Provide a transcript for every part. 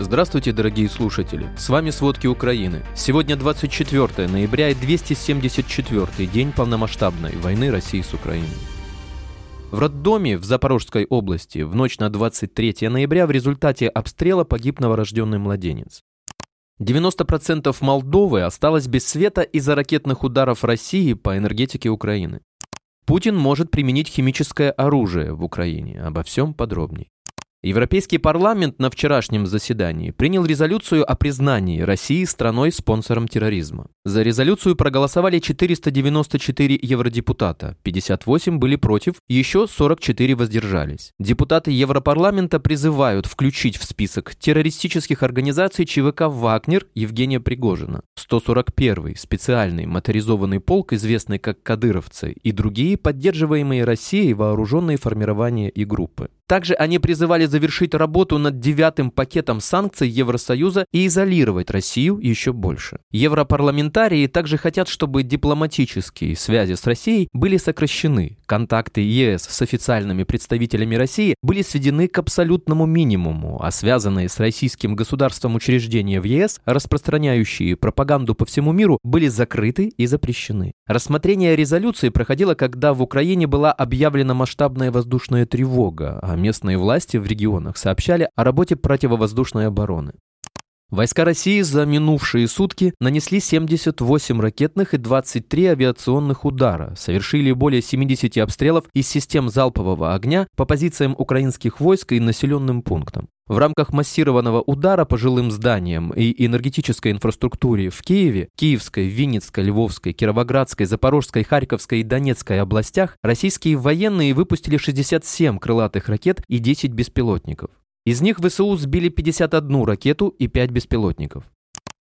Здравствуйте, дорогие слушатели! С вами «Сводки Украины». Сегодня 24 ноября и 274 день полномасштабной войны России с Украиной. В роддоме в Запорожской области в ночь на 23 ноября в результате обстрела погиб новорожденный младенец. 90% Молдовы осталось без света из-за ракетных ударов России по энергетике Украины. Путин может применить химическое оружие в Украине. Обо всем подробней. Европейский парламент на вчерашнем заседании принял резолюцию о признании России страной-спонсором терроризма. За резолюцию проголосовали 494 евродепутата, 58 были против, еще 44 воздержались. Депутаты Европарламента призывают включить в список террористических организаций ЧВК «Вагнер» Евгения Пригожина, 141-й специальный моторизованный полк, известный как «Кадыровцы», и другие поддерживаемые Россией вооруженные формирования и группы. Также они призывали завершить работу над девятым пакетом санкций Евросоюза и изолировать Россию еще больше. Европарламентарии также хотят, чтобы дипломатические связи с Россией были сокращены. Контакты ЕС с официальными представителями России были сведены к абсолютному минимуму, а связанные с российским государством учреждения в ЕС, распространяющие пропаганду по всему миру, были закрыты и запрещены. Рассмотрение резолюции проходило, когда в Украине была объявлена масштабная воздушная тревога, а местные власти в регионах сообщали о работе противовоздушной обороны. Войска России за минувшие сутки нанесли 78 ракетных и 23 авиационных удара, совершили более 70 обстрелов из систем залпового огня по позициям украинских войск и населенным пунктам. В рамках массированного удара по жилым зданиям и энергетической инфраструктуре в Киеве, Киевской, Винницкой, Львовской, Кировоградской, Запорожской, Харьковской и Донецкой областях российские военные выпустили 67 крылатых ракет и 10 беспилотников. Из них ВСУ сбили 51 ракету и 5 беспилотников.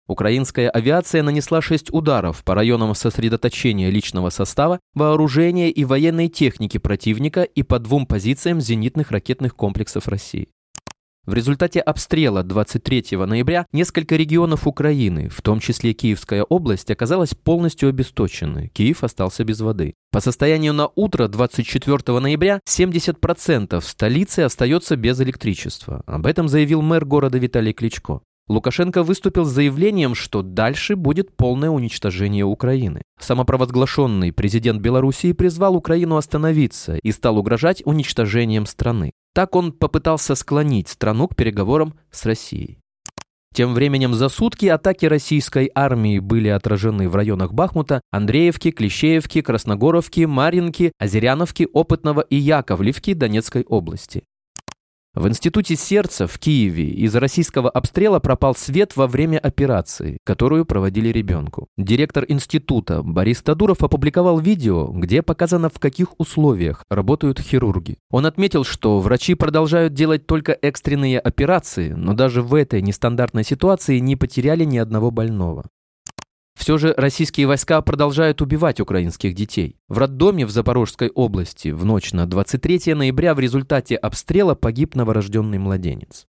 Украинская авиация нанесла 6 ударов по районам сосредоточения личного состава, вооружения и военной техники противника и по двум позициям зенитных ракетных комплексов России. В результате обстрела 23 ноября несколько регионов Украины, в том числе Киевская область, оказалась полностью обесточены. Киев остался без воды. По состоянию на утро 24 ноября 70% столицы остается без электричества. Об этом заявил мэр города Виталий Кличко. Лукашенко выступил с заявлением, что дальше будет полное уничтожение Украины. Самопровозглашенный президент Белоруссии призвал Украину остановиться и стал угрожать уничтожением страны. Так он попытался склонить страну к переговорам с Россией. Тем временем за сутки атаки российской армии были отражены в районах Бахмута, Андреевки, Клещеевки, Красногоровки, Маринки, Озеряновки, Опытного и Яковлевки Донецкой области. В Институте сердца в Киеве из-за российского обстрела пропал свет во время операции, которую проводили ребенку. Директор института Борис Тадуров опубликовал видео, где показано, в каких условиях работают хирурги. Он отметил, что врачи продолжают делать только экстренные операции, но даже в этой нестандартной ситуации не потеряли ни одного больного. Все же российские войска продолжают убивать украинских детей. В роддоме в Запорожской области в ночь на 23 ноября в результате обстрела погиб новорожденный младенец.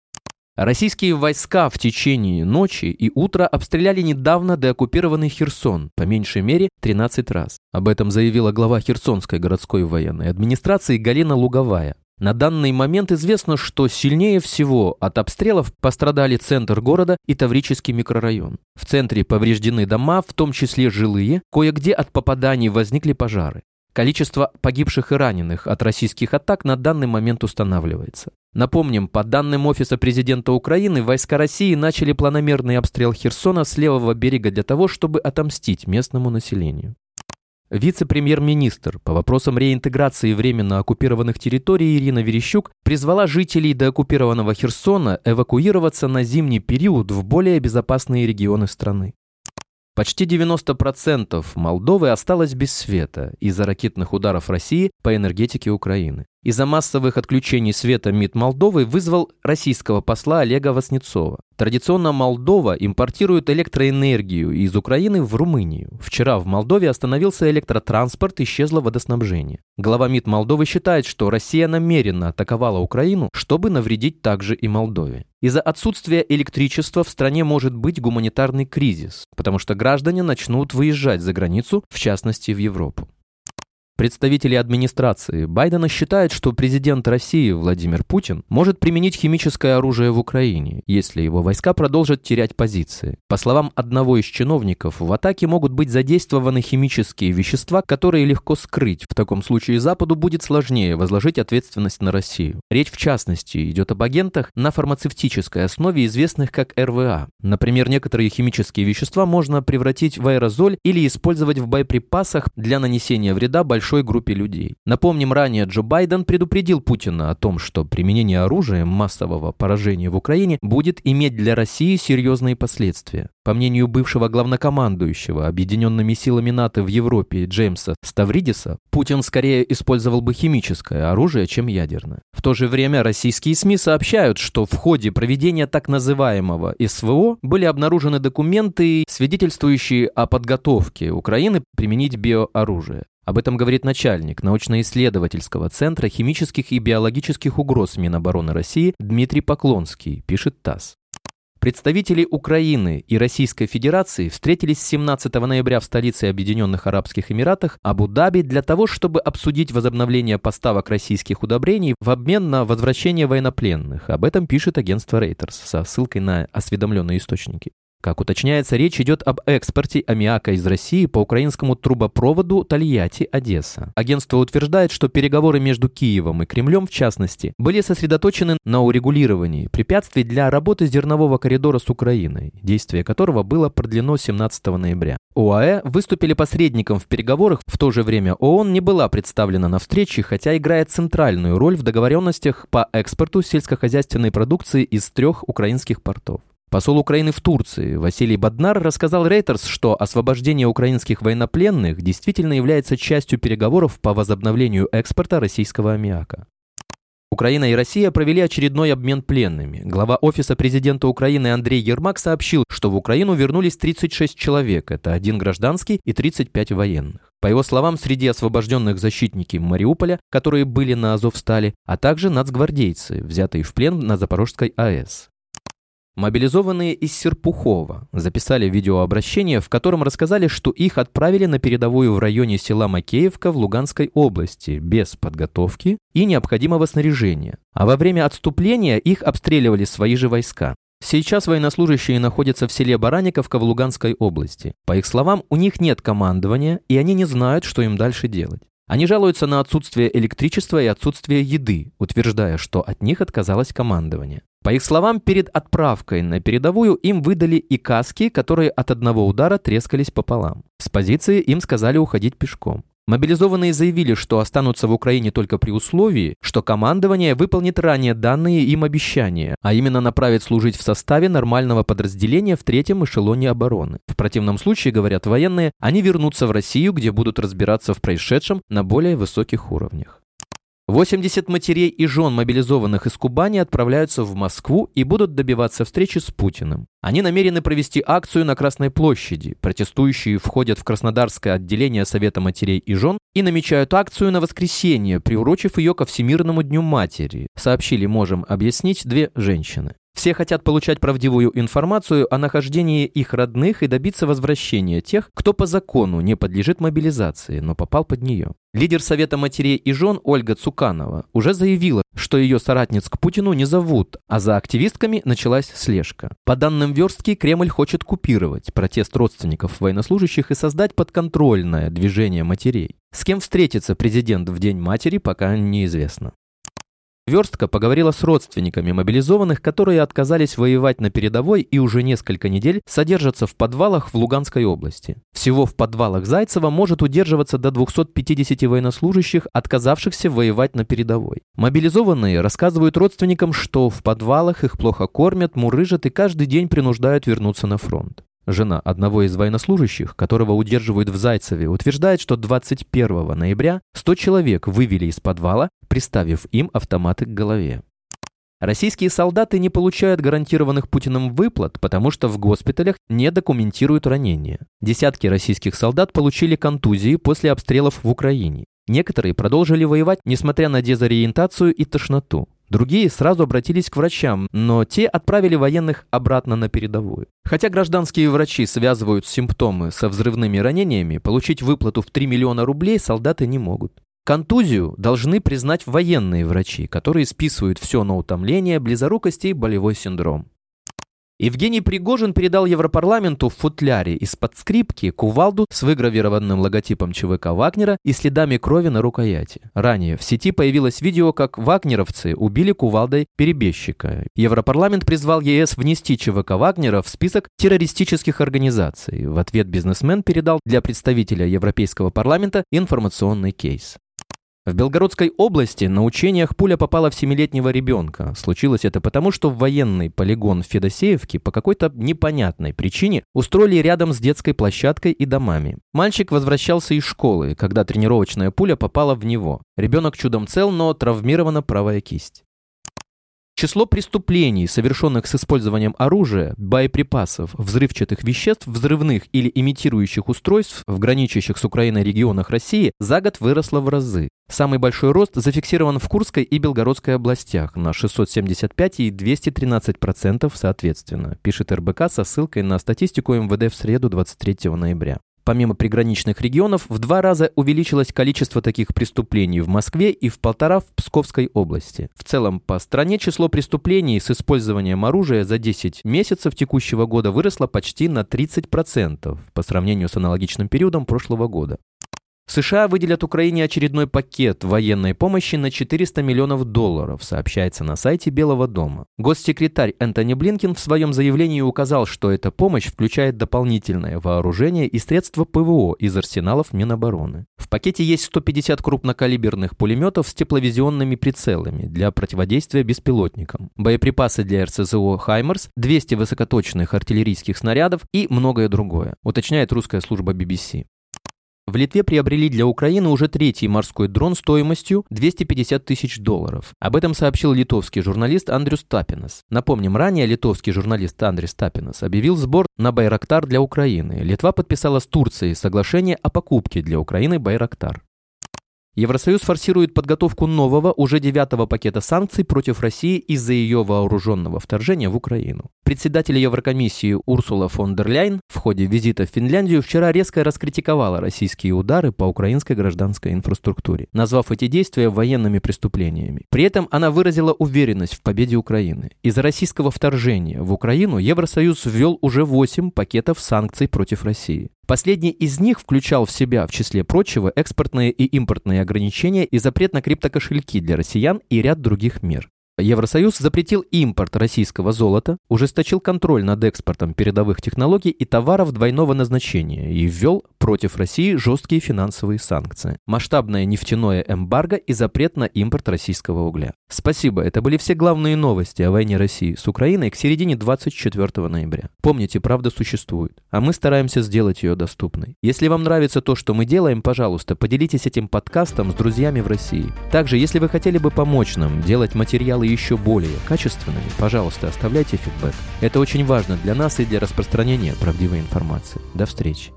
Российские войска в течение ночи и утра обстреляли недавно деоккупированный Херсон, по меньшей мере 13 раз. Об этом заявила глава Херсонской городской военной администрации Галина Луговая. На данный момент известно, что сильнее всего от обстрелов пострадали центр города и Таврический микрорайон. В центре повреждены дома, в том числе жилые, кое-где от попаданий возникли пожары. Количество погибших и раненых от российских атак на данный момент устанавливается. Напомним, по данным Офиса президента Украины, войска России начали планомерный обстрел Херсона с левого берега для того, чтобы отомстить местному населению. Вице-премьер-министр по вопросам реинтеграции временно оккупированных территорий Ирина Верещук призвала жителей деоккупированного Херсона эвакуироваться на зимний период в более безопасные регионы страны. Почти 90% Молдовы осталось без света из-за ракетных ударов России по энергетике Украины. Из-за массовых отключений света МИД Молдовы вызвал российского посла Олега Васнецова. Традиционно Молдова импортирует электроэнергию из Украины в Румынию. Вчера в Молдове остановился электротранспорт, исчезло водоснабжение. Глава МИД Молдовы считает, что Россия намеренно атаковала Украину, чтобы навредить также и Молдове. Из-за отсутствия электричества в стране может быть гуманитарный кризис, потому что граждане начнут выезжать за границу, в частности в Европу. Представители администрации Байдена считают, что президент России Владимир Путин может применить химическое оружие в Украине, если его войска продолжат терять позиции. По словам одного из чиновников, в атаке могут быть задействованы химические вещества, которые легко скрыть. В таком случае Западу будет сложнее возложить ответственность на Россию. Речь в частности идет об агентах на фармацевтической основе, известных как РВА. Например, некоторые химические вещества можно превратить в аэрозоль или использовать в боеприпасах для нанесения вреда большому большой группе людей. Напомним, ранее Джо Байден предупредил Путина о том, что применение оружия массового поражения в Украине будет иметь для России серьезные последствия. По мнению бывшего главнокомандующего объединенными силами НАТО в Европе Джеймса Ставридиса, Путин скорее использовал бы химическое оружие, чем ядерное. В то же время российские СМИ сообщают, что в ходе проведения так называемого СВО были обнаружены документы, свидетельствующие о подготовке Украины применить биооружие. Об этом говорит начальник научно-исследовательского центра химических и биологических угроз Минобороны России Дмитрий Поклонский, пишет ТАСС. Представители Украины и Российской Федерации встретились 17 ноября в столице Объединенных Арабских Эмиратах Абу-Даби для того, чтобы обсудить возобновление поставок российских удобрений в обмен на возвращение военнопленных. Об этом пишет агентство Reuters со ссылкой на осведомленные источники. Как уточняется, речь идет об экспорте аммиака из России по украинскому трубопроводу Тольятти-Одесса. Агентство утверждает, что переговоры между Киевом и Кремлем, в частности, были сосредоточены на урегулировании препятствий для работы зернового коридора с Украиной, действие которого было продлено 17 ноября. ОАЭ выступили посредником в переговорах, в то же время ООН не была представлена на встрече, хотя играет центральную роль в договоренностях по экспорту сельскохозяйственной продукции из трех украинских портов. Посол Украины в Турции Василий Баднар рассказал Рейтерс, что освобождение украинских военнопленных действительно является частью переговоров по возобновлению экспорта российского аммиака. Украина и Россия провели очередной обмен пленными. Глава Офиса президента Украины Андрей Ермак сообщил, что в Украину вернулись 36 человек, это один гражданский и 35 военных. По его словам, среди освобожденных защитники Мариуполя, которые были на Азовстале, а также нацгвардейцы, взятые в плен на Запорожской АЭС. Мобилизованные из Серпухова записали видеообращение, в котором рассказали, что их отправили на передовую в районе села Макеевка в Луганской области без подготовки и необходимого снаряжения, а во время отступления их обстреливали свои же войска. Сейчас военнослужащие находятся в селе Бараниковка в Луганской области. По их словам, у них нет командования, и они не знают, что им дальше делать. Они жалуются на отсутствие электричества и отсутствие еды, утверждая, что от них отказалось командование. По их словам, перед отправкой на передовую им выдали и каски, которые от одного удара трескались пополам. С позиции им сказали уходить пешком. Мобилизованные заявили, что останутся в Украине только при условии, что командование выполнит ранее данные им обещания, а именно направит служить в составе нормального подразделения в третьем эшелоне обороны. В противном случае, говорят военные, они вернутся в Россию, где будут разбираться в происшедшем на более высоких уровнях. 80 матерей и жен мобилизованных из Кубани отправляются в Москву и будут добиваться встречи с Путиным. Они намерены провести акцию на Красной площади. Протестующие входят в Краснодарское отделение Совета матерей и жен и намечают акцию на воскресенье, приурочив ее ко Всемирному дню матери, сообщили «Можем объяснить» две женщины. Все хотят получать правдивую информацию о нахождении их родных и добиться возвращения тех, кто по закону не подлежит мобилизации, но попал под нее. Лидер Совета матерей и жен Ольга Цуканова уже заявила, что ее соратниц к Путину не зовут, а за активистками началась слежка. По данным Верстки, Кремль хочет купировать протест родственников военнослужащих и создать подконтрольное движение матерей. С кем встретится президент в День матери, пока неизвестно. Верстка поговорила с родственниками мобилизованных, которые отказались воевать на передовой и уже несколько недель содержатся в подвалах в Луганской области. Всего в подвалах Зайцева может удерживаться до 250 военнослужащих, отказавшихся воевать на передовой. Мобилизованные рассказывают родственникам, что в подвалах их плохо кормят, мурыжат и каждый день принуждают вернуться на фронт. Жена одного из военнослужащих, которого удерживают в Зайцеве, утверждает, что 21 ноября 100 человек вывели из подвала, приставив им автоматы к голове. Российские солдаты не получают гарантированных Путиным выплат, потому что в госпиталях не документируют ранения. Десятки российских солдат получили контузии после обстрелов в Украине. Некоторые продолжили воевать, несмотря на дезориентацию и тошноту. Другие сразу обратились к врачам, но те отправили военных обратно на передовую. Хотя гражданские врачи связывают симптомы со взрывными ранениями, получить выплату в 3 миллиона рублей солдаты не могут. Контузию должны признать военные врачи, которые списывают все на утомление, близорукость и болевой синдром. Евгений Пригожин передал Европарламенту в футляре из-под скрипки кувалду с выгравированным логотипом ЧВК Вагнера и следами крови на рукояти. Ранее в сети появилось видео, как вагнеровцы убили кувалдой перебежчика. Европарламент призвал ЕС внести ЧВК Вагнера в список террористических организаций. В ответ бизнесмен передал для представителя Европейского парламента информационный кейс. В Белгородской области на учениях пуля попала в семилетнего ребенка. Случилось это потому, что в военный полигон в Федосеевке по какой-то непонятной причине устроили рядом с детской площадкой и домами. Мальчик возвращался из школы, когда тренировочная пуля попала в него. Ребенок чудом цел, но травмирована правая кисть. Число преступлений, совершенных с использованием оружия, боеприпасов, взрывчатых веществ, взрывных или имитирующих устройств в граничащих с Украиной регионах России за год выросло в разы. Самый большой рост зафиксирован в Курской и Белгородской областях на 675 и 213% соответственно, пишет РБК со ссылкой на статистику МВД в среду 23 ноября. Помимо приграничных регионов, в два раза увеличилось количество таких преступлений в Москве и в полтора в Псковской области. В целом, по стране число преступлений с использованием оружия за 10 месяцев текущего года выросло почти на 30% по сравнению с аналогичным периодом прошлого года. США выделят Украине очередной пакет военной помощи на 400 миллионов долларов, сообщается на сайте Белого дома. Госсекретарь Энтони Блинкин в своем заявлении указал, что эта помощь включает дополнительное вооружение и средства ПВО из арсеналов Минобороны. В пакете есть 150 крупнокалиберных пулеметов с тепловизионными прицелами для противодействия беспилотникам, боеприпасы для РСЗО «Хаймерс», 200 высокоточных артиллерийских снарядов и многое другое, уточняет русская служба BBC. В Литве приобрели для Украины уже третий морской дрон стоимостью 250 тысяч долларов. Об этом сообщил литовский журналист Андрюс Тапинас. Напомним, ранее литовский журналист Андрис Тапинас объявил сбор на Байрактар для Украины. Литва подписала с Турцией соглашение о покупке для Украины Байрактар. Евросоюз форсирует подготовку нового, уже девятого пакета санкций против России из-за ее вооруженного вторжения в Украину. Председатель Еврокомиссии Урсула фон дер Ляйн в ходе визита в Финляндию вчера резко раскритиковала российские удары по украинской гражданской инфраструктуре, назвав эти действия военными преступлениями. При этом она выразила уверенность в победе Украины. Из-за российского вторжения в Украину Евросоюз ввел уже 8 пакетов санкций против России. Последний из них включал в себя, в числе прочего, экспортные и импортные ограничения и запрет на криптокошельки для россиян и ряд других мер. Евросоюз запретил импорт российского золота, ужесточил контроль над экспортом передовых технологий и товаров двойного назначения и ввел против России жесткие финансовые санкции, масштабное нефтяное эмбарго и запрет на импорт российского угля. Спасибо, это были все главные новости о войне России с Украиной к середине 24 ноября. Помните, правда существует, а мы стараемся сделать ее доступной. Если вам нравится то, что мы делаем, пожалуйста, поделитесь этим подкастом с друзьями в России. Также, если вы хотели бы помочь нам делать материалы еще более качественными, пожалуйста, оставляйте фидбэк. Это очень важно для нас и для распространения правдивой информации. До встречи.